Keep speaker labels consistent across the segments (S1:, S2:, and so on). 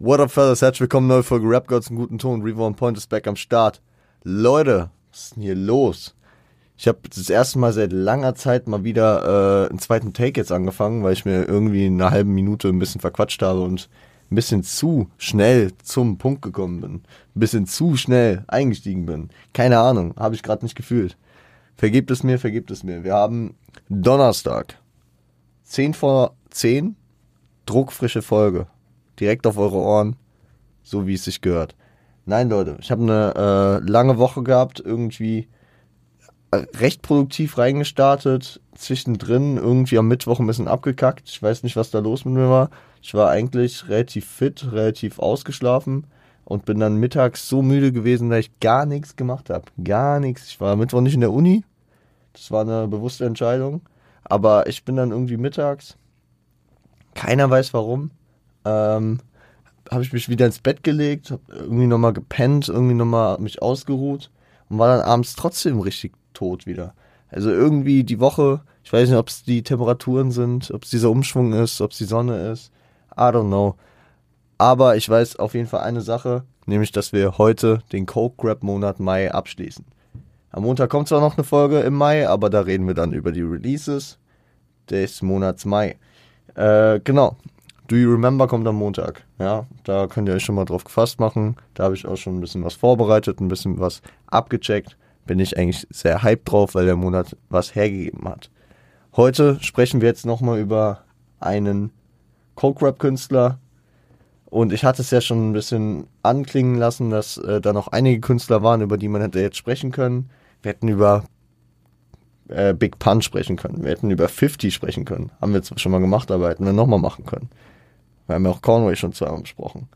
S1: What up, fellas? Herzlich willkommen, neue Folge Rap Gods im guten Ton. Reborn Point ist back am Start. Leute, was ist denn hier los? Ich habe das erste Mal seit langer Zeit mal wieder äh, einen zweiten Take jetzt angefangen, weil ich mir irgendwie in einer halben Minute ein bisschen verquatscht habe und ein bisschen zu schnell zum Punkt gekommen bin. Ein bisschen zu schnell eingestiegen bin. Keine Ahnung, habe ich gerade nicht gefühlt. Vergebt es mir, vergebt es mir. Wir haben Donnerstag, 10 vor 10, druckfrische Folge direkt auf eure Ohren, so wie es sich gehört. Nein, Leute, ich habe eine äh, lange Woche gehabt, irgendwie äh, recht produktiv reingestartet, zwischendrin irgendwie am Mittwoch ein bisschen abgekackt. Ich weiß nicht, was da los mit mir war. Ich war eigentlich relativ fit, relativ ausgeschlafen und bin dann mittags so müde gewesen, dass ich gar nichts gemacht habe. Gar nichts. Ich war Mittwoch nicht in der Uni. Das war eine bewusste Entscheidung. Aber ich bin dann irgendwie mittags. Keiner weiß warum ähm, habe ich mich wieder ins Bett gelegt, habe irgendwie nochmal gepennt, irgendwie nochmal mich ausgeruht und war dann abends trotzdem richtig tot wieder. Also irgendwie die Woche, ich weiß nicht, ob es die Temperaturen sind, ob es dieser Umschwung ist, ob es die Sonne ist, I don't know. Aber ich weiß auf jeden Fall eine Sache, nämlich, dass wir heute den Coke Grab Monat Mai abschließen. Am Montag kommt zwar noch eine Folge im Mai, aber da reden wir dann über die Releases des Monats Mai. Äh, genau. Do You Remember kommt am Montag. Ja, da könnt ihr euch schon mal drauf gefasst machen. Da habe ich auch schon ein bisschen was vorbereitet, ein bisschen was abgecheckt. Bin ich eigentlich sehr hyped drauf, weil der Monat was hergegeben hat. Heute sprechen wir jetzt nochmal über einen Coke Rap Künstler. Und ich hatte es ja schon ein bisschen anklingen lassen, dass äh, da noch einige Künstler waren, über die man hätte jetzt sprechen können. Wir hätten über äh, Big Pun sprechen können. Wir hätten über 50 sprechen können. Haben wir zwar schon mal gemacht, aber hätten wir nochmal machen können. Wir haben ja auch Conway schon zweimal besprochen.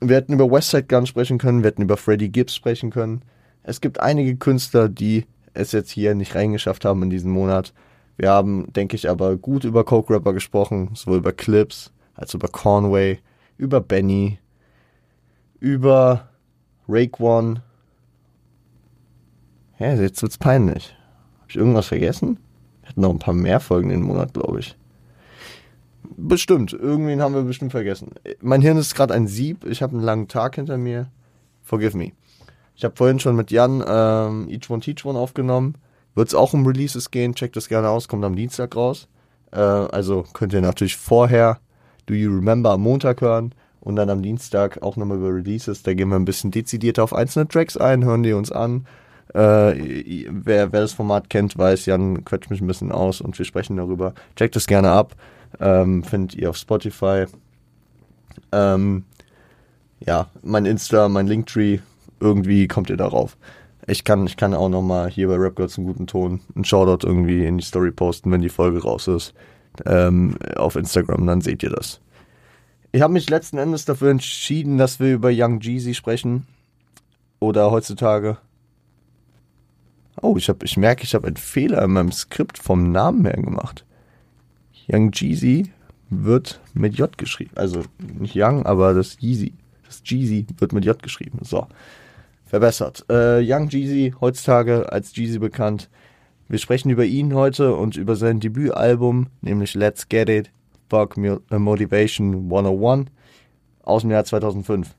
S1: Wir hätten über Westside Gun sprechen können, wir hätten über Freddie Gibbs sprechen können. Es gibt einige Künstler, die es jetzt hier nicht reingeschafft haben in diesem Monat. Wir haben, denke ich, aber gut über Coke Rapper gesprochen, sowohl über Clips als über Conway, über Benny, über Rake One. Ja, jetzt wird's peinlich. Hab ich irgendwas vergessen? Wir hatten noch ein paar mehr Folgen im Monat, glaube ich. Bestimmt, irgendwen haben wir bestimmt vergessen. Mein Hirn ist gerade ein Sieb, ich habe einen langen Tag hinter mir. Forgive me. Ich habe vorhin schon mit Jan ähm, Each One Teach One aufgenommen. Wird es auch um Releases gehen, checkt das gerne aus, kommt am Dienstag raus. Äh, also könnt ihr natürlich vorher Do You Remember am Montag hören und dann am Dienstag auch nochmal über Releases. Da gehen wir ein bisschen dezidierter auf einzelne Tracks ein, hören die uns an. Äh, wer, wer das Format kennt, weiß, Jan quetscht mich ein bisschen aus und wir sprechen darüber. Checkt es gerne ab. Ähm, findet ihr auf Spotify. Ähm, ja, mein Insta, mein Linktree, irgendwie kommt ihr darauf. Ich kann, ich kann auch nochmal hier bei Rap Girls einen guten Ton einen Shoutout irgendwie in die Story posten, wenn die Folge raus ist. Ähm, auf Instagram, dann seht ihr das. Ich habe mich letzten Endes dafür entschieden, dass wir über Young Jeezy sprechen. Oder heutzutage. Oh, ich, hab, ich merke, ich habe einen Fehler in meinem Skript vom Namen her gemacht. Young Jeezy wird mit J geschrieben. Also nicht Young, aber das Yeezy. Das Jeezy wird mit J geschrieben. So. Verbessert. Äh, Young Jeezy, heutzutage als Jeezy bekannt. Wir sprechen über ihn heute und über sein Debütalbum, nämlich Let's Get It, Fuck äh, Motivation 101 aus dem Jahr 2005.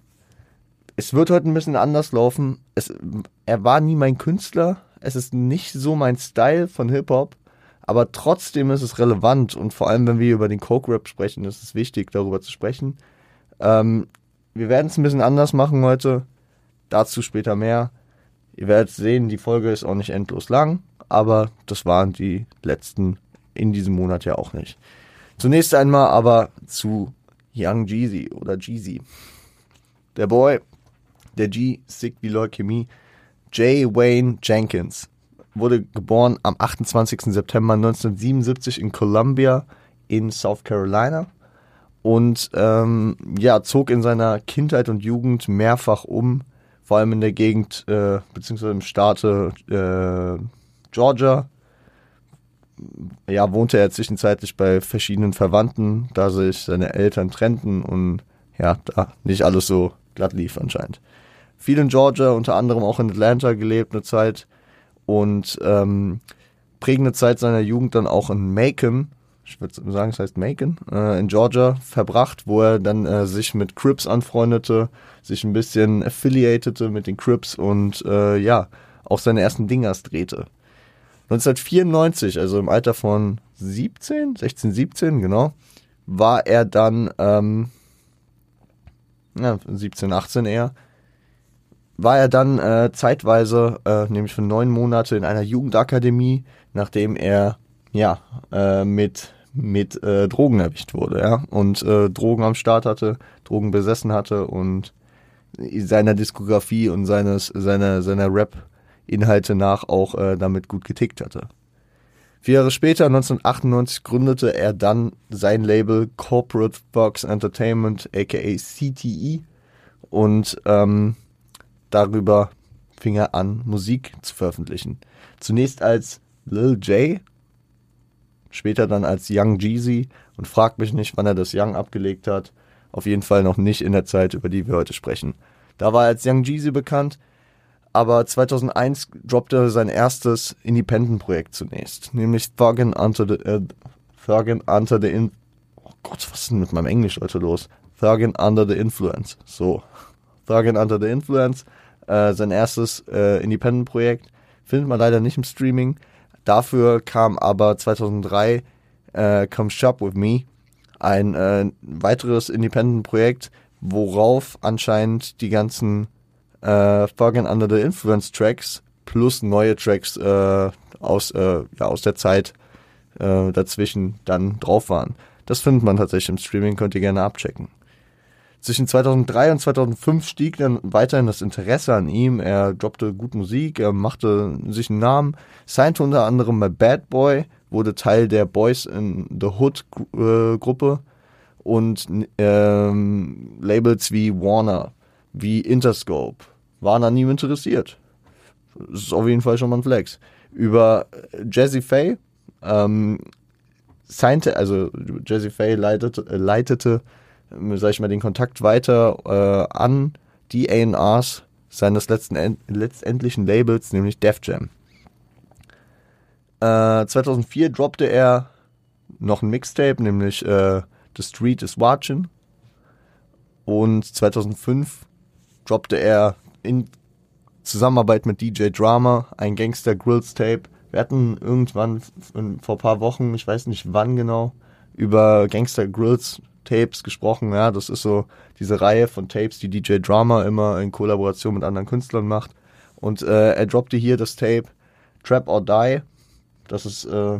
S1: Es wird heute ein bisschen anders laufen. Es, er war nie mein Künstler. Es ist nicht so mein Style von Hip-Hop aber trotzdem ist es relevant und vor allem, wenn wir über den Coke Rap sprechen, ist es wichtig, darüber zu sprechen. Ähm, wir werden es ein bisschen anders machen heute, dazu später mehr. Ihr werdet sehen, die Folge ist auch nicht endlos lang, aber das waren die letzten in diesem Monat ja auch nicht. Zunächst einmal aber zu Young Jeezy oder Jeezy. Der Boy, der G, sick wie Leukämie, J. Wayne Jenkins wurde geboren am 28. September 1977 in Columbia in South Carolina und ähm, ja, zog in seiner Kindheit und Jugend mehrfach um, vor allem in der Gegend äh, beziehungsweise im Staate äh, Georgia. Ja, wohnte er zwischenzeitlich bei verschiedenen Verwandten, da sich seine Eltern trennten und ja, da nicht alles so glatt lief anscheinend. Viel in Georgia, unter anderem auch in Atlanta gelebt eine Zeit und ähm, prägende Zeit seiner Jugend dann auch in Macon, ich würde sagen, es heißt Macon, äh, in Georgia verbracht, wo er dann äh, sich mit Crips anfreundete, sich ein bisschen affiliatete mit den Crips und äh, ja, auch seine ersten Dingers drehte. 1994, also im Alter von 17, 16, 17, genau, war er dann, ähm, ja, 17, 18 eher, war er dann äh, zeitweise, äh, nämlich für neun Monate in einer Jugendakademie, nachdem er ja äh, mit mit äh, Drogen erwischt wurde, ja und äh, Drogen am Start hatte, Drogen besessen hatte und seiner Diskografie und seines seiner seiner Rap Inhalte nach auch äh, damit gut getickt hatte. Vier Jahre später, 1998, gründete er dann sein Label Corporate Box Entertainment, aka CTE, und ähm, darüber fing er an, Musik zu veröffentlichen. Zunächst als Lil J, später dann als Young Jeezy und fragt mich nicht, wann er das Young abgelegt hat. Auf jeden Fall noch nicht in der Zeit, über die wir heute sprechen. Da war er als Young Jeezy bekannt, aber 2001 droppte er sein erstes Independent-Projekt zunächst, nämlich Thuggin' Under the, äh, Thuggin Under the In Oh Gott, was ist denn mit meinem Englisch heute los? Thuggin' Under the Influence. So. Thuggin' Under the Influence, äh, sein erstes äh, Independent-Projekt. Findet man leider nicht im Streaming. Dafür kam aber 2003 äh, Come Shop With Me, ein äh, weiteres Independent-Projekt, worauf anscheinend die ganzen äh, Thuggin Under the Influence Tracks plus neue Tracks äh, aus, äh, ja, aus der Zeit äh, dazwischen dann drauf waren. Das findet man tatsächlich im Streaming, könnt ihr gerne abchecken. Zwischen 2003 und 2005 stieg dann weiterhin das Interesse an ihm. Er droppte gut Musik, er machte sich einen Namen, signte unter anderem bei Bad Boy, wurde Teil der Boys in the Hood äh, Gruppe und ähm, Labels wie Warner, wie Interscope waren an ihm interessiert. Das ist auf jeden Fall schon mal ein Flex. Über Jazzy Faye ähm, signte, also Jazzy Faye leitete, äh, leitete sag ich mal, den Kontakt weiter äh, an die A&Rs seines letzten, letztendlichen Labels, nämlich Def Jam. Äh, 2004 droppte er noch ein Mixtape, nämlich äh, The Street is Watching. Und 2005 droppte er in Zusammenarbeit mit DJ Drama ein Gangster Grills Tape. Wir hatten irgendwann vor ein paar Wochen, ich weiß nicht wann genau, über Gangster Grills Tapes gesprochen. Ja, das ist so diese Reihe von Tapes, die DJ Drama immer in Kollaboration mit anderen Künstlern macht. Und äh, er droppte hier das Tape Trap or Die. Das ist äh,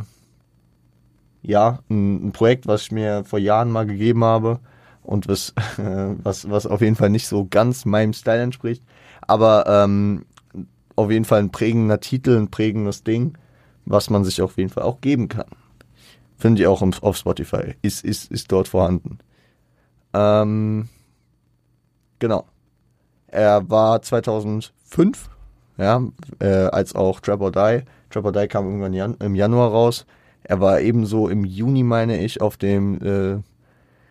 S1: ja ein, ein, Projekt, was ich mir vor Jahren mal gegeben habe und was, äh, was, was auf jeden Fall nicht so ganz meinem Style entspricht. Aber ähm, auf jeden Fall ein prägender Titel, ein prägendes Ding, was man sich auf jeden Fall auch geben kann. Finde ich auch auf Spotify. Ist, ist, ist dort vorhanden. Ähm, genau. Er war 2005, ja, äh, als auch Trap or Die. Trap or Die kam irgendwann Jan im Januar raus. Er war ebenso im Juni, meine ich, auf dem äh,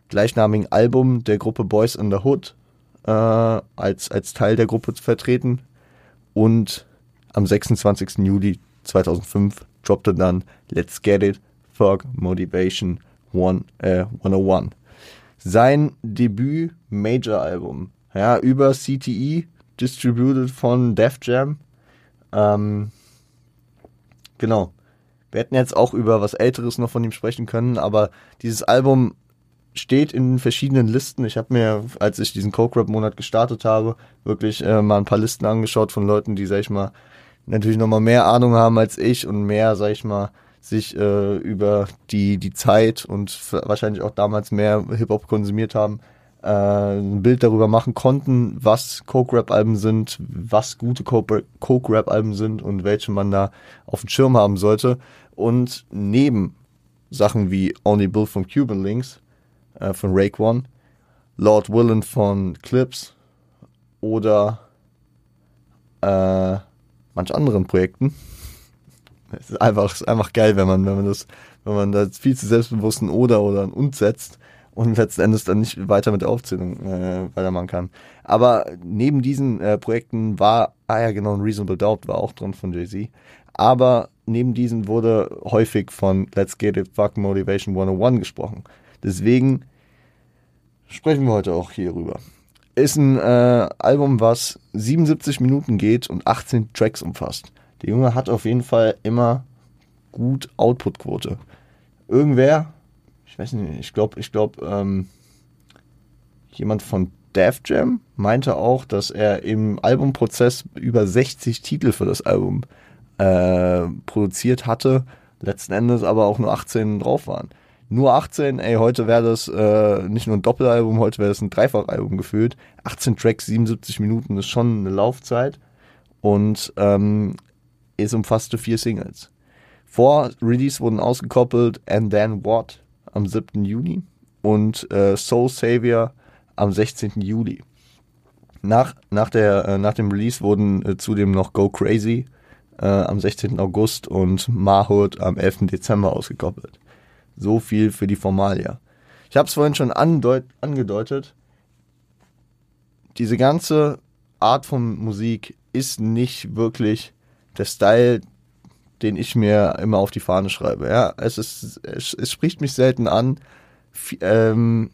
S1: gleichnamigen Album der Gruppe Boys in the Hood äh, als, als Teil der Gruppe vertreten. Und am 26. Juli 2005 droppte dann Let's Get It Thug Motivation One, äh, 101. Sein Debüt Major Album, ja, über CTE, distributed von Def Jam. Ähm, genau. Wir hätten jetzt auch über was Älteres noch von ihm sprechen können, aber dieses Album steht in verschiedenen Listen. Ich habe mir, als ich diesen Coke Rap Monat gestartet habe, wirklich äh, mal ein paar Listen angeschaut von Leuten, die, sag ich mal, natürlich noch mal mehr Ahnung haben als ich und mehr, sag ich mal, sich äh, über die, die Zeit und wahrscheinlich auch damals mehr Hip-Hop konsumiert haben, äh, ein Bild darüber machen konnten, was Coke-Rap-Alben sind, was gute Coke-Rap-Alben sind und welche man da auf dem Schirm haben sollte. Und neben Sachen wie Only Bill von Cuban Links äh, von Rake One, Lord Willen von Clips oder äh, manch anderen Projekten, es ist einfach, es ist einfach geil, wenn man, wenn man das, wenn man da viel zu selbstbewusst ein Oder oder ein Und setzt und letzten Endes dann nicht weiter mit der Aufzählung äh, weitermachen kann. Aber neben diesen äh, Projekten war, ah ja genau, ein Reasonable Doubt war auch drin von Jay-Z. Aber neben diesen wurde häufig von Let's Get It Fuck Motivation 101 gesprochen. Deswegen sprechen wir heute auch hier rüber. Ist ein äh, Album, was 77 Minuten geht und 18 Tracks umfasst. Der Junge hat auf jeden Fall immer gut Output-Quote. Irgendwer, ich weiß nicht, ich glaube, ich glaube, ähm, jemand von Def Jam meinte auch, dass er im Albumprozess über 60 Titel für das Album äh, produziert hatte, letzten Endes aber auch nur 18 drauf waren. Nur 18, ey, heute wäre das äh, nicht nur ein Doppelalbum, heute wäre das ein Dreifachalbum gefühlt. 18 Tracks, 77 Minuten ist schon eine Laufzeit und ähm, es umfasste vier Singles. Vor Release wurden ausgekoppelt And Then What am 7. Juni und äh, Soul Savior am 16. Juli. Nach, nach, der, äh, nach dem Release wurden äh, zudem noch Go Crazy äh, am 16. August und Mahood am 11. Dezember ausgekoppelt. So viel für die Formalia. Ich habe es vorhin schon angedeutet. Diese ganze Art von Musik ist nicht wirklich der Style, den ich mir immer auf die Fahne schreibe. Ja, es ist, es, es spricht mich selten an. F ähm,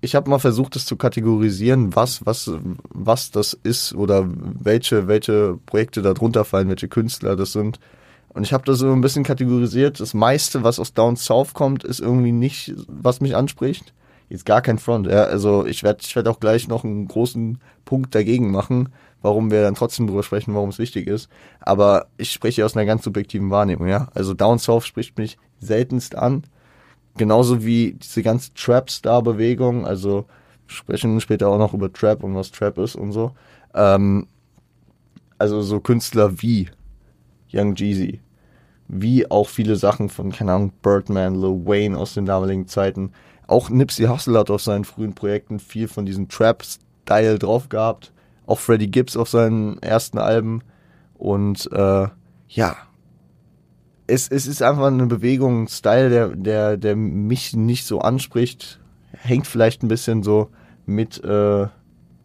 S1: ich habe mal versucht, es zu kategorisieren, was, was, was das ist oder welche, welche Projekte da drunter fallen, welche Künstler das sind. Und ich habe das so ein bisschen kategorisiert. Das meiste, was aus Down South kommt, ist irgendwie nicht, was mich anspricht. Jetzt gar kein Front. Ja, also ich werde ich werd auch gleich noch einen großen Punkt dagegen machen, warum wir dann trotzdem drüber sprechen, warum es wichtig ist. Aber ich spreche aus einer ganz subjektiven Wahrnehmung, ja. Also Down South spricht mich seltenst an. Genauso wie diese ganze Trap-Star-Bewegung, also sprechen später auch noch über Trap und was Trap ist und so. Ähm, also so Künstler wie Young Jeezy, wie auch viele Sachen von, keine Ahnung, Birdman, Lil Wayne aus den damaligen Zeiten. Auch Nipsey Hussle hat auf seinen frühen Projekten viel von diesem Trap-Style drauf gehabt. Auch Freddie Gibbs auf seinen ersten Alben. Und äh, ja, es, es ist einfach eine Bewegung, ein Style, der, der, der mich nicht so anspricht. Hängt vielleicht ein bisschen so mit, äh,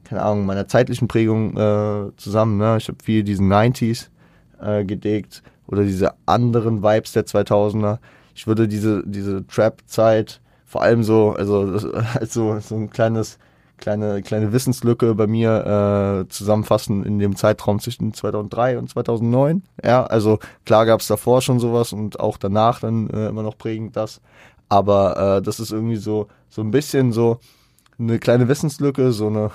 S1: keine Ahnung, meiner zeitlichen Prägung äh, zusammen. Ne? Ich habe viel diesen 90s äh, gedeckt oder diese anderen Vibes der 2000er. Ich würde diese, diese Trap-Zeit vor allem so, also als so, so ein kleines kleine, kleine Wissenslücke bei mir äh, zusammenfassen in dem Zeitraum zwischen 2003 und 2009. Ja, also klar gab es davor schon sowas und auch danach dann äh, immer noch prägend das. Aber äh, das ist irgendwie so, so ein bisschen so eine kleine Wissenslücke, so eine,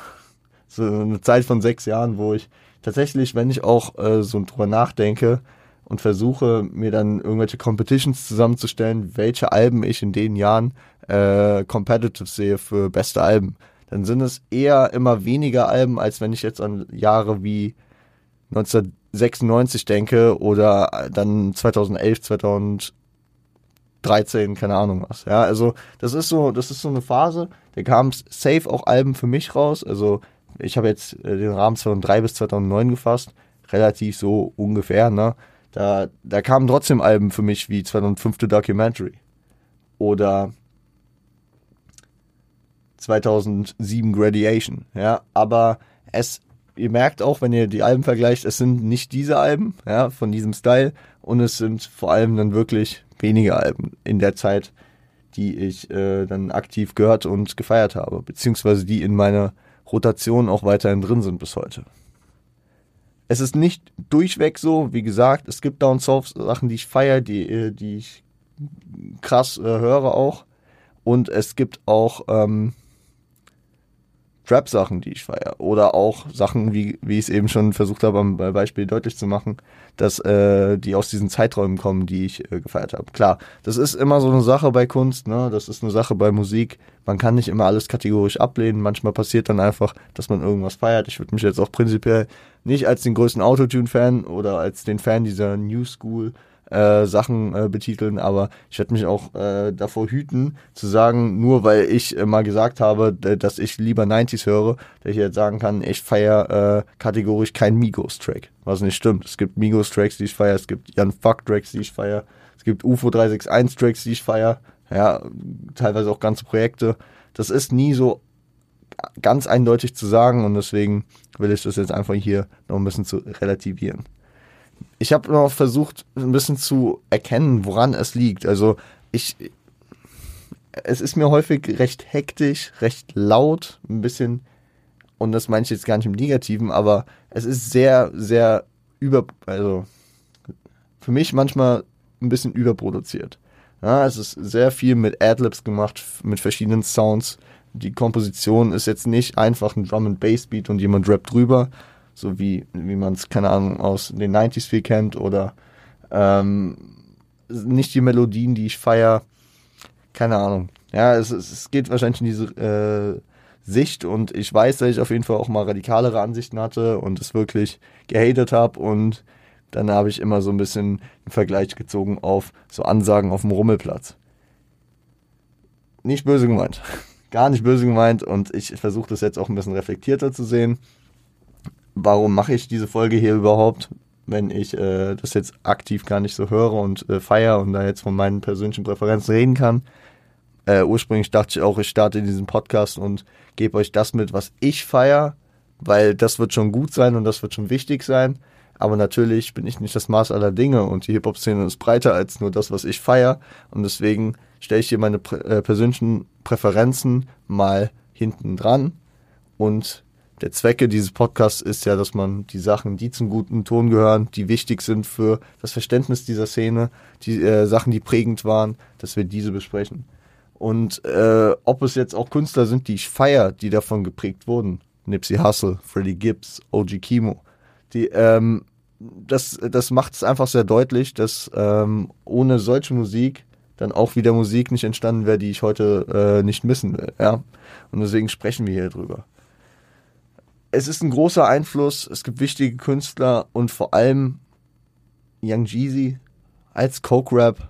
S1: so eine Zeit von sechs Jahren, wo ich tatsächlich, wenn ich auch äh, so drüber nachdenke und versuche, mir dann irgendwelche Competitions zusammenzustellen, welche Alben ich in den Jahren äh, competitive sehe für beste Alben dann sind es eher immer weniger Alben, als wenn ich jetzt an Jahre wie 1996 denke oder dann 2011, 2013, keine Ahnung was. Ja, also das ist so, das ist so eine Phase. Da kam safe auch Alben für mich raus. Also ich habe jetzt äh, den Rahmen 2003 bis 2009 gefasst, relativ so ungefähr. Ne, da da kamen trotzdem Alben für mich wie 2005 Documentary oder 2007 Gradiation, ja, aber es, ihr merkt auch, wenn ihr die Alben vergleicht, es sind nicht diese Alben, ja, von diesem Style und es sind vor allem dann wirklich wenige Alben in der Zeit, die ich äh, dann aktiv gehört und gefeiert habe, beziehungsweise die in meiner Rotation auch weiterhin drin sind bis heute. Es ist nicht durchweg so, wie gesagt, es gibt Down South Sachen, die ich feiere, die, äh, die ich krass äh, höre auch. Und es gibt auch ähm, Trap-Sachen, die ich feiere. Oder auch Sachen, wie, wie ich es eben schon versucht habe, am Beispiel deutlich zu machen, dass äh, die aus diesen Zeiträumen kommen, die ich äh, gefeiert habe. Klar, das ist immer so eine Sache bei Kunst, ne? Das ist eine Sache bei Musik. Man kann nicht immer alles kategorisch ablehnen. Manchmal passiert dann einfach, dass man irgendwas feiert. Ich würde mich jetzt auch prinzipiell nicht als den größten Autotune-Fan oder als den Fan dieser New School äh, Sachen äh, betiteln, aber ich werde mich auch äh, davor hüten, zu sagen, nur weil ich äh, mal gesagt habe, dass ich lieber 90s höre, dass ich jetzt sagen kann, ich feiere äh, kategorisch keinen Migos-Track. Was nicht stimmt. Es gibt Migos-Tracks, die ich feiere, es gibt Jan Fuck-Tracks, die ich feiere, es gibt UFO 361-Tracks, die ich feiere, ja, teilweise auch ganze Projekte. Das ist nie so ganz eindeutig zu sagen und deswegen will ich das jetzt einfach hier noch ein bisschen zu relativieren. Ich habe noch versucht, ein bisschen zu erkennen, woran es liegt. Also ich, es ist mir häufig recht hektisch, recht laut, ein bisschen, und das meine ich jetzt gar nicht im Negativen, aber es ist sehr, sehr über, also für mich manchmal ein bisschen überproduziert. Ja, es ist sehr viel mit Adlibs gemacht, mit verschiedenen Sounds. Die Komposition ist jetzt nicht einfach ein Drum and Bass Beat und jemand rappt drüber, so wie, wie man es, keine Ahnung, aus den 90s viel kennt oder ähm, nicht die Melodien, die ich feiere. Keine Ahnung. Ja, es, es geht wahrscheinlich in diese äh, Sicht und ich weiß, dass ich auf jeden Fall auch mal radikalere Ansichten hatte und es wirklich gehatet habe und dann habe ich immer so ein bisschen einen Vergleich gezogen auf so Ansagen auf dem Rummelplatz. Nicht böse gemeint. Gar nicht böse gemeint und ich versuche das jetzt auch ein bisschen reflektierter zu sehen. Warum mache ich diese Folge hier überhaupt, wenn ich äh, das jetzt aktiv gar nicht so höre und äh, feiere und da jetzt von meinen persönlichen Präferenzen reden kann? Äh, ursprünglich dachte ich auch, ich starte diesen Podcast und gebe euch das mit, was ich feiere, weil das wird schon gut sein und das wird schon wichtig sein. Aber natürlich bin ich nicht das Maß aller Dinge und die Hip-Hop-Szene ist breiter als nur das, was ich feiere. Und deswegen stelle ich hier meine prä äh, persönlichen Präferenzen mal hinten dran. Und der Zwecke dieses Podcasts ist ja, dass man die Sachen, die zum guten Ton gehören, die wichtig sind für das Verständnis dieser Szene, die äh, Sachen, die prägend waren, dass wir diese besprechen. Und äh, ob es jetzt auch Künstler sind, die ich feiere, die davon geprägt wurden. Nipsey Hussle, Freddie Gibbs, OG Kimo die, ähm, das, das macht es einfach sehr deutlich, dass ähm, ohne solche Musik dann auch wieder Musik nicht entstanden wäre, die ich heute äh, nicht missen will. Ja? Und deswegen sprechen wir hier drüber. Es ist ein großer Einfluss, es gibt wichtige Künstler und vor allem Young Jeezy als Coke Rap,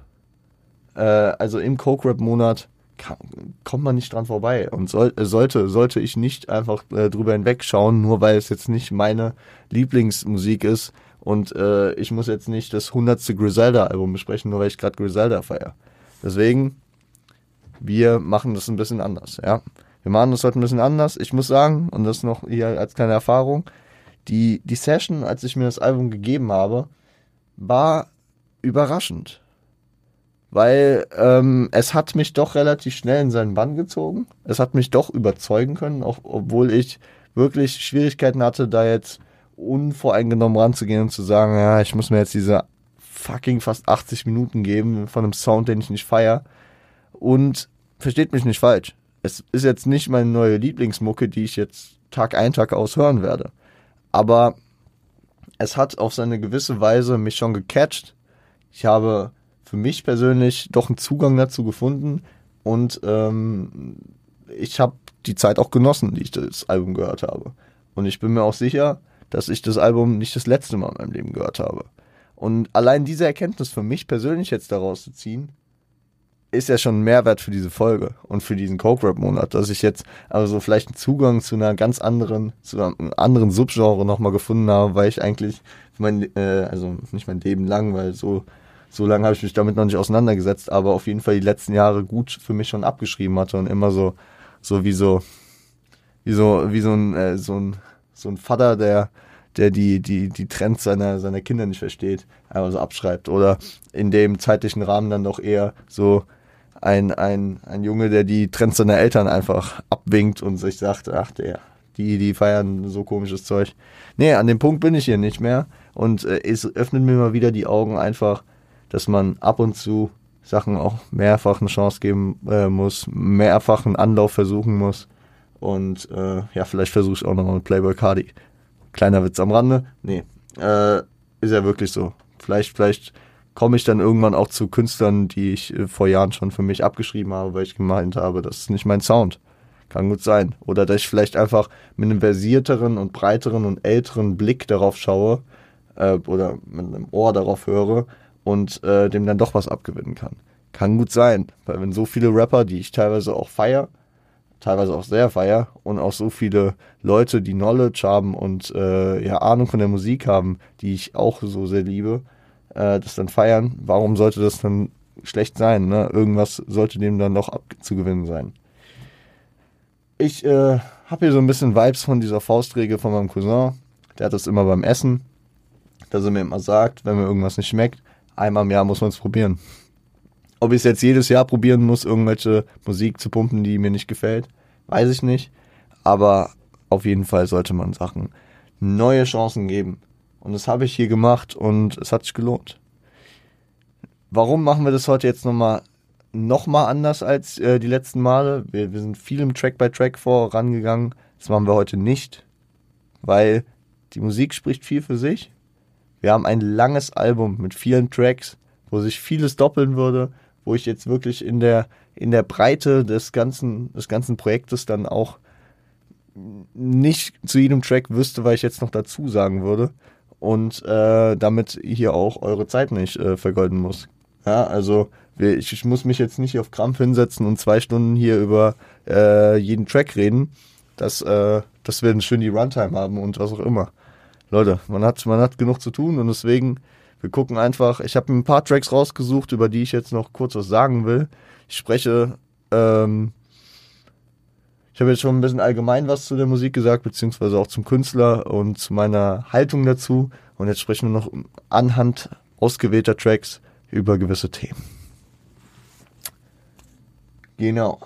S1: äh, also im Coke Rap Monat kann, kommt man nicht dran vorbei. Und soll, sollte, sollte ich nicht einfach äh, drüber hinwegschauen, nur weil es jetzt nicht meine Lieblingsmusik ist. Und äh, ich muss jetzt nicht das 100. Griselda-Album besprechen, nur weil ich gerade Griselda feiere. Deswegen, wir machen das ein bisschen anders, ja. Wir machen das heute ein bisschen anders. Ich muss sagen, und das noch hier als kleine Erfahrung, die, die Session, als ich mir das Album gegeben habe, war überraschend weil ähm, es hat mich doch relativ schnell in seinen Bann gezogen. Es hat mich doch überzeugen können, auch, obwohl ich wirklich Schwierigkeiten hatte, da jetzt unvoreingenommen ranzugehen und zu sagen, ja, ich muss mir jetzt diese fucking fast 80 Minuten geben von einem Sound, den ich nicht feier. Und versteht mich nicht falsch. Es ist jetzt nicht meine neue Lieblingsmucke, die ich jetzt Tag ein, Tag aus hören werde. Aber es hat auf seine gewisse Weise mich schon gecatcht. Ich habe für mich persönlich doch einen Zugang dazu gefunden und ähm, ich habe die Zeit auch genossen, die ich das Album gehört habe. Und ich bin mir auch sicher, dass ich das Album nicht das letzte Mal in meinem Leben gehört habe. Und allein diese Erkenntnis für mich persönlich jetzt daraus zu ziehen, ist ja schon ein Mehrwert für diese Folge und für diesen Coke Rap Monat, dass ich jetzt also vielleicht einen Zugang zu einer ganz anderen, zu einem anderen Subgenre nochmal gefunden habe, weil ich eigentlich mein, äh, also nicht mein Leben lang, weil so so lange habe ich mich damit noch nicht auseinandergesetzt, aber auf jeden Fall die letzten Jahre gut für mich schon abgeschrieben hatte und immer so, so wie so, wie so, wie so ein, äh, so ein, so ein Vater, der, der die, die, die Trends seiner, seiner Kinder nicht versteht, einfach so abschreibt. Oder in dem zeitlichen Rahmen dann doch eher so ein, ein, ein Junge, der die Trends seiner Eltern einfach abwinkt und sich sagt, ach der, die, die feiern so komisches Zeug. Nee, an dem Punkt bin ich hier nicht mehr. Und äh, es öffnet mir mal wieder die Augen einfach, dass man ab und zu Sachen auch mehrfach eine Chance geben äh, muss, mehrfach einen Anlauf versuchen muss. Und äh, ja, vielleicht versuche ich auch nochmal mit Playboy Cardi. Kleiner Witz am Rande. Nee, äh, ist ja wirklich so. Vielleicht, vielleicht komme ich dann irgendwann auch zu Künstlern, die ich äh, vor Jahren schon für mich abgeschrieben habe, weil ich gemeint habe, das ist nicht mein Sound. Kann gut sein. Oder dass ich vielleicht einfach mit einem versierteren und breiteren und älteren Blick darauf schaue äh, oder mit einem Ohr darauf höre und äh, dem dann doch was abgewinnen kann. Kann gut sein, weil wenn so viele Rapper, die ich teilweise auch feier, teilweise auch sehr feier und auch so viele Leute, die Knowledge haben und äh, ja Ahnung von der Musik haben, die ich auch so sehr liebe, äh, das dann feiern, warum sollte das dann schlecht sein? Ne? Irgendwas sollte dem dann doch abzugewinnen sein. Ich äh, habe hier so ein bisschen Vibes von dieser Faustregel von meinem Cousin. Der hat das immer beim Essen dass er mir immer sagt, wenn mir irgendwas nicht schmeckt, einmal im Jahr muss man es probieren. Ob ich es jetzt jedes Jahr probieren muss, irgendwelche Musik zu pumpen, die mir nicht gefällt, weiß ich nicht. Aber auf jeden Fall sollte man Sachen neue Chancen geben. Und das habe ich hier gemacht und es hat sich gelohnt. Warum machen wir das heute jetzt nochmal noch mal anders als äh, die letzten Male? Wir, wir sind viel im Track by Track vorangegangen. Das machen wir heute nicht, weil die Musik spricht viel für sich. Wir haben ein langes Album mit vielen Tracks, wo sich vieles doppeln würde, wo ich jetzt wirklich in der, in der Breite des ganzen, des ganzen Projektes dann auch nicht zu jedem Track wüsste, weil ich jetzt noch dazu sagen würde. Und äh, damit hier auch eure Zeit nicht äh, vergolden muss. Ja, also ich, ich, muss mich jetzt nicht auf Krampf hinsetzen und zwei Stunden hier über äh, jeden Track reden. Das, äh, das werden schön die Runtime haben und was auch immer. Leute, man hat, man hat genug zu tun und deswegen, wir gucken einfach. Ich habe ein paar Tracks rausgesucht, über die ich jetzt noch kurz was sagen will. Ich spreche, ähm, ich habe jetzt schon ein bisschen allgemein was zu der Musik gesagt, beziehungsweise auch zum Künstler und zu meiner Haltung dazu. Und jetzt sprechen wir noch anhand ausgewählter Tracks über gewisse Themen. Genau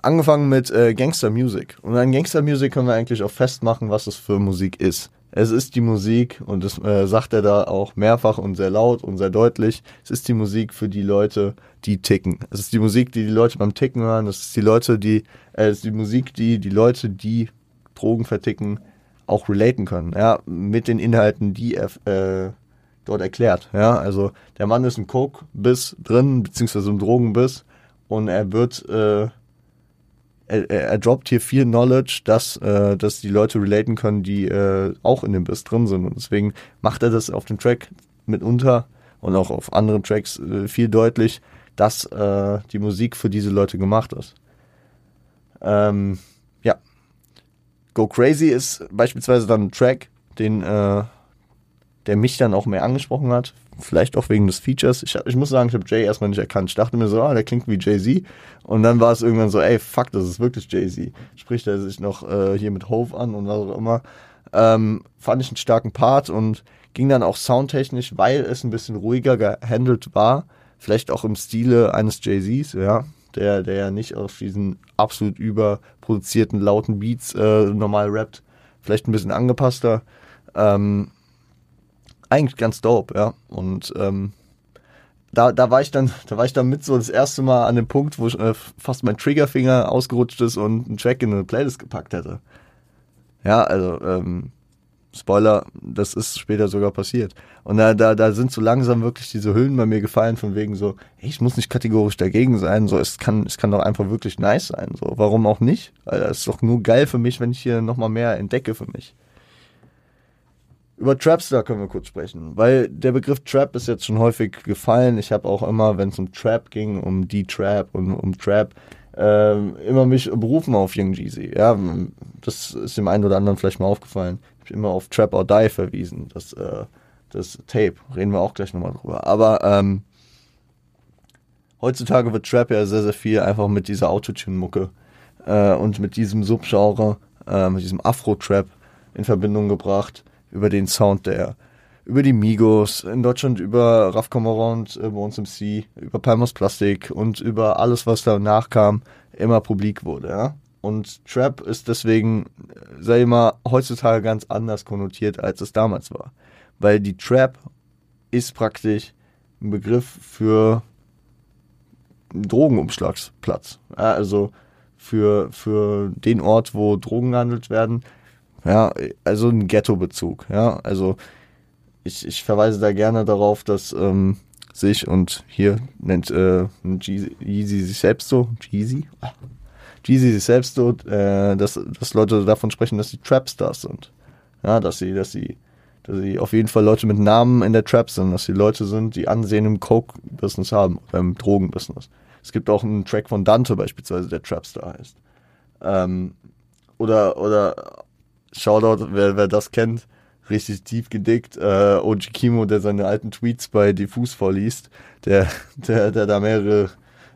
S1: angefangen mit äh, Gangster Music. Und an Gangster Music können wir eigentlich auch festmachen, was es für Musik ist. Es ist die Musik, und das äh, sagt er da auch mehrfach und sehr laut und sehr deutlich, es ist die Musik für die Leute, die ticken. Es ist die Musik, die die Leute beim Ticken hören. Es ist die Leute, die, äh, es ist die Musik, die die Leute, die Drogen verticken, auch relaten können. Ja, mit den Inhalten, die er äh, dort erklärt. Ja, also der Mann ist ein Coke-Biss drin, beziehungsweise ein Drogenbiss, und er wird äh, er, er droppt hier viel Knowledge, dass, äh, dass die Leute relaten können, die äh, auch in dem Biss drin sind. Und deswegen macht er das auf dem Track mitunter und auch auf anderen Tracks äh, viel deutlich, dass äh, die Musik für diese Leute gemacht ist. Ähm, ja. Go Crazy ist beispielsweise dann ein Track, den äh, der mich dann auch mehr angesprochen hat. Vielleicht auch wegen des Features. Ich, ich muss sagen, ich habe Jay erstmal nicht erkannt. Ich dachte mir so, ah, der klingt wie Jay-Z. Und dann war es irgendwann so, ey, fuck, das ist wirklich Jay-Z. Spricht er sich noch äh, hier mit Hove an und was auch immer. Ähm, fand ich einen starken Part und ging dann auch soundtechnisch, weil es ein bisschen ruhiger gehandelt war. Vielleicht auch im Stile eines Jay-Zs, ja. Der, der ja nicht auf diesen absolut überproduzierten, lauten Beats äh, normal rappt. Vielleicht ein bisschen angepasster. Ähm, eigentlich ganz dope, ja. Und ähm, da, da war ich dann, da war ich dann mit so das erste Mal an dem Punkt, wo ich, äh, fast mein Triggerfinger ausgerutscht ist und einen Track in eine Playlist gepackt hätte. Ja, also ähm, Spoiler, das ist später sogar passiert. Und da, da, da sind so langsam wirklich diese Hüllen bei mir gefallen, von wegen so, hey, ich muss nicht kategorisch dagegen sein, so, es kann, es kann doch einfach wirklich nice sein, so, warum auch nicht? Weil das ist doch nur geil für mich, wenn ich hier nochmal mehr entdecke für mich. Über Trapstar können wir kurz sprechen, weil der Begriff Trap ist jetzt schon häufig gefallen. Ich habe auch immer, wenn es um Trap ging, um D-Trap und um Trap, ähm, immer mich berufen auf Young Jeezy. Ja, das ist dem einen oder anderen vielleicht mal aufgefallen. Ich immer auf Trap or Die verwiesen, das, äh, das Tape. Reden wir auch gleich nochmal drüber. Aber ähm, heutzutage wird Trap ja sehr, sehr viel einfach mit dieser Autotune-Mucke äh, und mit diesem Subgenre, äh, mit diesem Afro-Trap in Verbindung gebracht über den Sound der, über die Migos, in Deutschland über Raf Kamorant, äh, bei uns im C, über Palmos Plastik und über alles, was danach kam, immer publik wurde, ja. Und Trap ist deswegen, sei ich mal, heutzutage ganz anders konnotiert, als es damals war. Weil die Trap ist praktisch ein Begriff für einen Drogenumschlagsplatz. Also für, für den Ort, wo Drogen gehandelt werden, ja, also ein Ghetto-Bezug. Ja, also ich, ich verweise da gerne darauf, dass ähm, sich und hier nennt äh, Jeezy sich selbst so, Jeezy, ah. Jeezy sich selbst so, äh, dass, dass Leute davon sprechen, dass sie Trapstars sind. Ja, dass sie, dass sie, dass sie auf jeden Fall Leute mit Namen in der Trap sind, dass sie Leute sind, die Ansehen im Coke-Business haben, im Drogen-Business. Es gibt auch einen Track von Dante beispielsweise, der Trapstar heißt. Ähm, oder, oder Shoutout, wer, wer das kennt, richtig tief gedickt. Äh, Oji Kimo, der seine alten Tweets bei Diffus vorliest, der, der, der da mehrere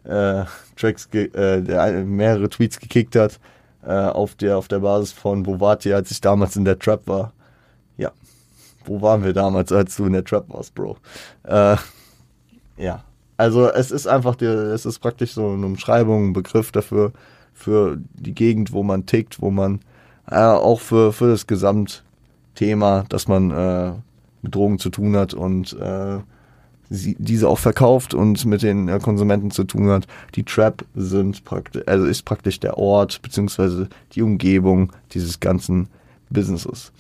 S1: äh, Tracks, äh, der mehrere Tweets gekickt hat äh, auf der auf der Basis von Bovati, als ich damals in der Trap war. Ja, wo waren wir damals, als du in der Trap warst, Bro? Äh, ja, also es ist einfach, der, es ist praktisch so eine Umschreibung, ein Begriff dafür, für die Gegend, wo man tickt, wo man äh, auch für, für das Gesamtthema, dass man äh, mit Drogen zu tun hat und äh, sie, diese auch verkauft und mit den äh, Konsumenten zu tun hat. Die Trap sind praktisch, also ist praktisch der Ort beziehungsweise die Umgebung dieses ganzen Businesses.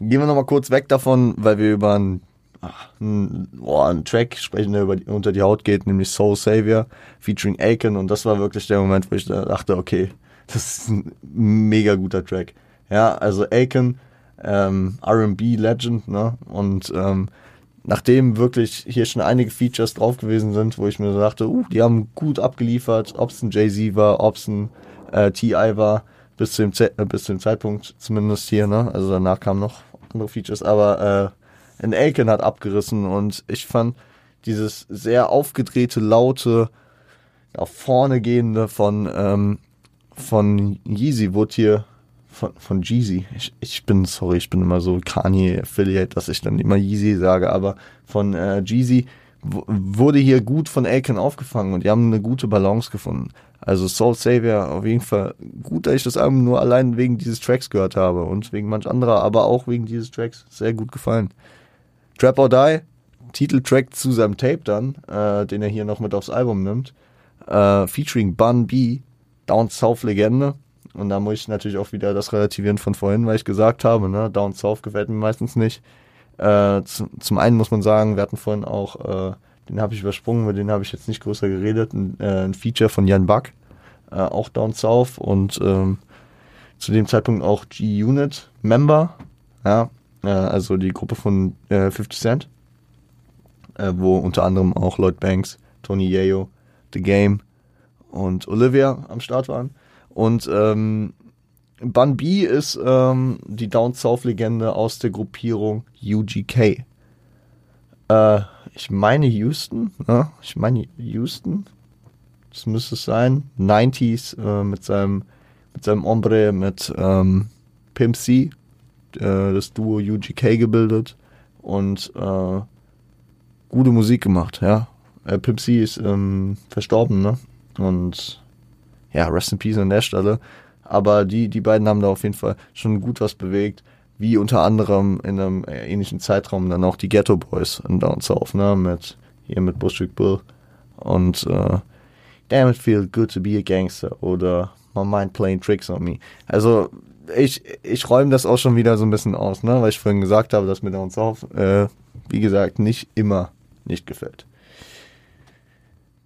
S1: Gehen wir nochmal kurz weg davon, weil wir über einen, einen, oh, einen Track sprechen, der über unter die Haut geht, nämlich Soul Savior featuring Aiken und das war wirklich der Moment, wo ich da dachte, okay, das ist ein mega guter Track. Ja, also Aiken, ähm, R&B Legend, ne, und ähm, nachdem wirklich hier schon einige Features drauf gewesen sind, wo ich mir dachte, uh, die haben gut abgeliefert, ob es ein Jay-Z war, ob es ein äh, T.I. war, bis zu, dem äh, bis zu dem Zeitpunkt zumindest hier, ne? Also danach kamen noch andere Features, aber äh, in Aiken hat abgerissen und ich fand dieses sehr aufgedrehte, laute, nach vorne gehende von, ähm, von Yeezy wurde hier von, von Jeezy. Ich, ich bin, sorry, ich bin immer so Kanye-Affiliate, dass ich dann immer Yeezy sage, aber von äh, Jeezy wurde hier gut von Aiken aufgefangen und die haben eine gute Balance gefunden. Also Soul Savior auf jeden Fall gut, dass ich das Album nur allein wegen dieses Tracks gehört habe und wegen manch anderer, aber auch wegen dieses Tracks sehr gut gefallen. Trap or Die, Titeltrack zu seinem Tape dann, äh, den er hier noch mit aufs Album nimmt, äh, featuring Bun B, Down South Legende. Und da muss ich natürlich auch wieder das relativieren von vorhin, weil ich gesagt habe, ne, Down South gefällt mir meistens nicht. Äh, zu, zum einen muss man sagen, wir hatten vorhin auch, äh, den habe ich übersprungen, über den habe ich jetzt nicht größer geredet, ein, äh, ein Feature von Jan Buck, äh, auch Down South und ähm, zu dem Zeitpunkt auch G-Unit Member, ja, äh, also die Gruppe von äh, 50 Cent, äh, wo unter anderem auch Lloyd Banks, Tony Yayo, The Game und Olivia am Start waren. Und ähm, Bun B ist ähm, die Down South Legende aus der Gruppierung UGK. Äh, ich meine Houston, ne? ich meine Houston, das müsste es sein. 90s äh, mit seinem mit seinem Ombre mit ähm, Pimp C, äh, das Duo UGK gebildet und äh, gute Musik gemacht, ja. Äh, Pimp C ist ähm, verstorben, ne? Und ja, Rest in Peace an der Stelle. Aber die, die beiden haben da auf jeden Fall schon gut was bewegt, wie unter anderem in einem ähnlichen Zeitraum dann auch die Ghetto Boys in Down South, ne, mit, hier mit Bushwick Bill und äh, Damn it feel good to be a gangster oder My mind playing tricks on me. Also ich, ich räume das auch schon wieder so ein bisschen aus, ne, weil ich vorhin gesagt habe, dass mir Down South, äh, wie gesagt, nicht immer nicht gefällt.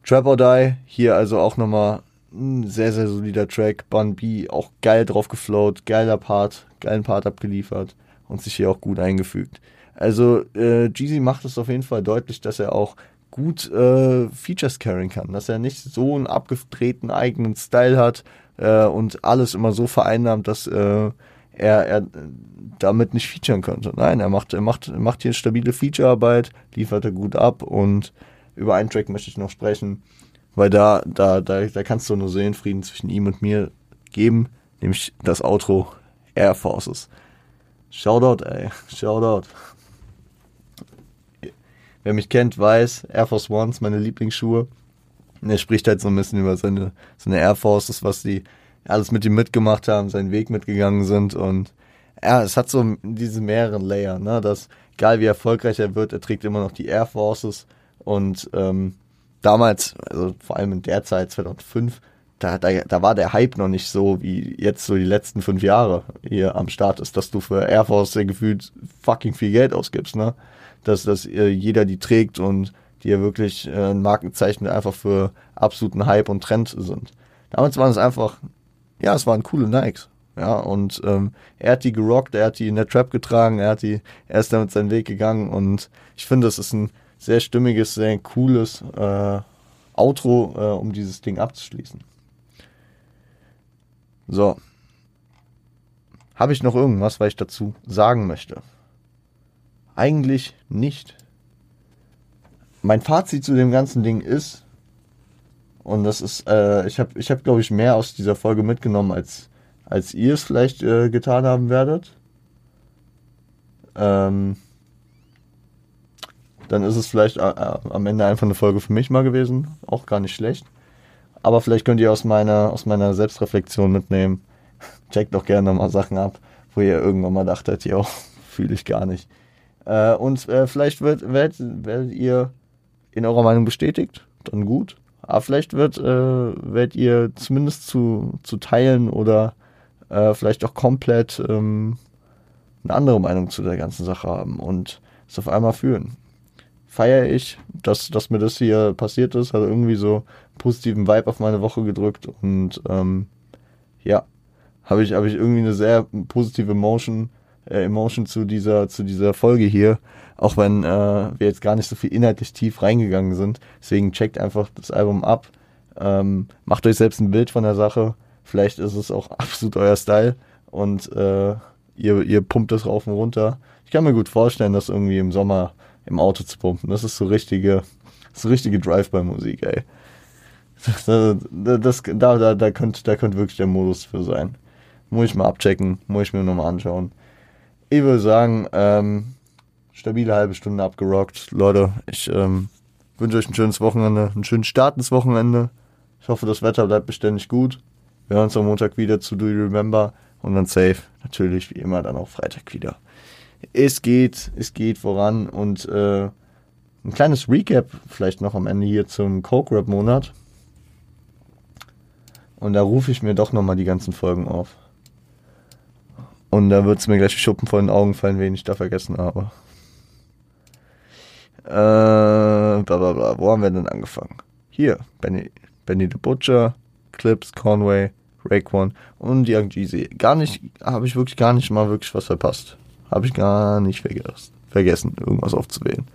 S1: Trap or Die, hier also auch nochmal ein sehr, sehr solider Track. Bun B auch geil drauf geflowt, geiler Part, geilen Part abgeliefert und sich hier auch gut eingefügt. Also äh, Jeezy macht es auf jeden Fall deutlich, dass er auch gut äh, Features carryen kann, dass er nicht so einen abgedrehten eigenen Style hat äh, und alles immer so vereinnahmt, dass äh, er, er damit nicht featuren könnte. Nein, er macht, er macht, macht hier stabile Featurearbeit, liefert er gut ab und über einen Track möchte ich noch sprechen. Weil da, da, da, da kannst du nur Seelenfrieden zwischen ihm und mir geben, nämlich das Outro Air Forces. Shoutout, ey. Shoutout. Wer mich kennt, weiß, Air Force Ones, meine Lieblingsschuhe. Und er spricht halt so ein bisschen über seine, seine Air Forces, was die alles mit ihm mitgemacht haben, seinen Weg mitgegangen sind. Und ja, es hat so diese mehreren Layer, ne? Dass, egal wie erfolgreich er wird, er trägt immer noch die Air Forces. Und ähm, damals, also vor allem in der Zeit, 2005, da, da, da war der Hype noch nicht so, wie jetzt so die letzten fünf Jahre hier am Start ist, dass du für Air Force sehr gefühlt fucking viel Geld ausgibst, ne? Dass, dass äh, jeder die trägt und die ja wirklich äh, ein Markenzeichen einfach für absoluten Hype und Trend sind. Damals waren es einfach, ja, es waren coole Nikes. Ja, und ähm, er hat die gerockt, er hat die in der Trap getragen, er hat die, er ist damit seinen Weg gegangen und ich finde, das ist ein sehr stimmiges, sehr cooles äh, Outro, äh, um dieses Ding abzuschließen. So. Habe ich noch irgendwas, was ich dazu sagen möchte? Eigentlich nicht. Mein Fazit zu dem ganzen Ding ist, und das ist, äh, ich habe, ich hab, glaube ich, mehr aus dieser Folge mitgenommen, als, als ihr es vielleicht äh, getan haben werdet. ähm, dann ist es vielleicht äh, äh, am Ende einfach eine Folge für mich mal gewesen. Auch gar nicht schlecht. Aber vielleicht könnt ihr aus meiner, aus meiner Selbstreflexion mitnehmen. Checkt doch gerne mal Sachen ab, wo ihr irgendwann mal dachtet, ja, fühle ich gar nicht. Äh, und äh, vielleicht wird, werdet, werdet ihr in eurer Meinung bestätigt, dann gut. Aber vielleicht wird, äh, werdet ihr zumindest zu, zu teilen oder äh, vielleicht auch komplett ähm, eine andere Meinung zu der ganzen Sache haben und es auf einmal fühlen. Feiere ich, dass, dass mir das hier passiert ist, hat irgendwie so positiven Vibe auf meine Woche gedrückt und ähm, ja, habe ich, hab ich irgendwie eine sehr positive Emotion, äh, Emotion zu dieser, zu dieser Folge hier. Auch wenn äh, wir jetzt gar nicht so viel inhaltlich tief reingegangen sind. Deswegen checkt einfach das Album ab. Ähm, macht euch selbst ein Bild von der Sache. Vielleicht ist es auch absolut euer Style und äh, ihr, ihr pumpt das rauf und runter. Ich kann mir gut vorstellen, das irgendwie im Sommer im Auto zu pumpen. Das ist so richtige, so richtige Drive-by-Musik, ey. Das, das, da, da, da, könnte, da könnte wirklich der Modus für sein. Muss ich mal abchecken, muss ich mir nochmal anschauen. Ich würde sagen, ähm, stabile halbe Stunde abgerockt. Leute, ich ähm, wünsche euch ein schönes Wochenende, einen schönen Start ins Wochenende. Ich hoffe, das Wetter bleibt beständig gut. Wir hören uns am Montag wieder zu Do You Remember und dann safe. Natürlich wie immer dann auch Freitag wieder. Es geht, es geht voran und äh, ein kleines Recap vielleicht noch am Ende hier zum Coke Rap Monat. Und da rufe ich mir doch nochmal die ganzen Folgen auf. Und da wird es mir gleich Schuppen vor den Augen fallen, wen ich da vergessen habe. Äh, bla bla bla. Wo haben wir denn angefangen? Hier, Benny, Benny the Butcher, Clips, Conway, Raekwon und Young Jeezy. Gar nicht, habe ich wirklich gar nicht mal wirklich was verpasst. Habe ich gar nicht vergessen, vergessen, irgendwas aufzuwählen.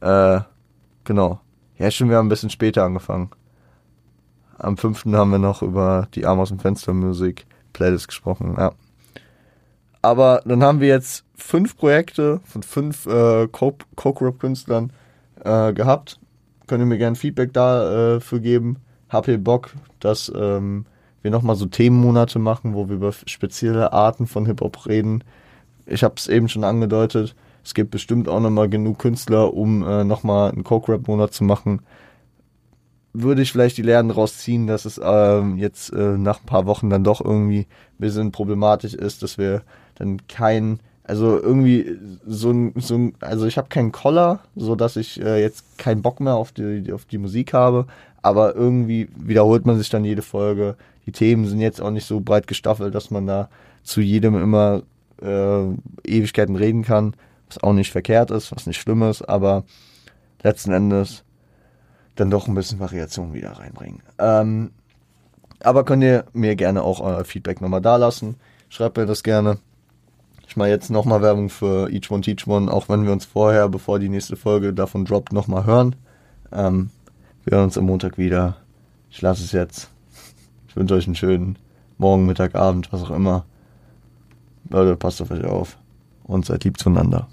S1: Äh, genau. Ja, schon, wir haben ein bisschen später angefangen. Am 5. haben wir noch über die Arm aus dem Fenster Musik Playlist gesprochen, ja. Aber dann haben wir jetzt fünf Projekte von fünf äh, Coke-Rap-Künstlern äh, gehabt. Könnt ihr mir gerne Feedback dafür äh, geben. Habt ihr Bock, dass ähm, wir nochmal so Themenmonate machen, wo wir über spezielle Arten von Hip-Hop reden? Ich habe es eben schon angedeutet. Es gibt bestimmt auch nochmal genug Künstler, um äh, nochmal einen Coke-Rap-Monat zu machen würde ich vielleicht die Lehren rausziehen, dass es ähm, jetzt äh, nach ein paar Wochen dann doch irgendwie ein bisschen problematisch ist, dass wir dann kein, also irgendwie so ein, so ein also ich habe keinen Collar, so dass ich äh, jetzt keinen Bock mehr auf die, auf die Musik habe, aber irgendwie wiederholt man sich dann jede Folge. Die Themen sind jetzt auch nicht so breit gestaffelt, dass man da zu jedem immer äh, Ewigkeiten reden kann, was auch nicht verkehrt ist, was nicht schlimm ist, aber letzten Endes dann doch ein bisschen Variation wieder reinbringen. Ähm, aber könnt ihr mir gerne auch euer Feedback nochmal da lassen. Schreibt mir das gerne. Ich mache jetzt nochmal Werbung für Each One Teach One, auch wenn wir uns vorher, bevor die nächste Folge davon droppt, nochmal hören. Ähm, wir hören uns am Montag wieder. Ich lasse es jetzt. Ich wünsche euch einen schönen Morgen, Mittag, Abend, was auch immer. Leute, passt auf euch auf und seid lieb zueinander.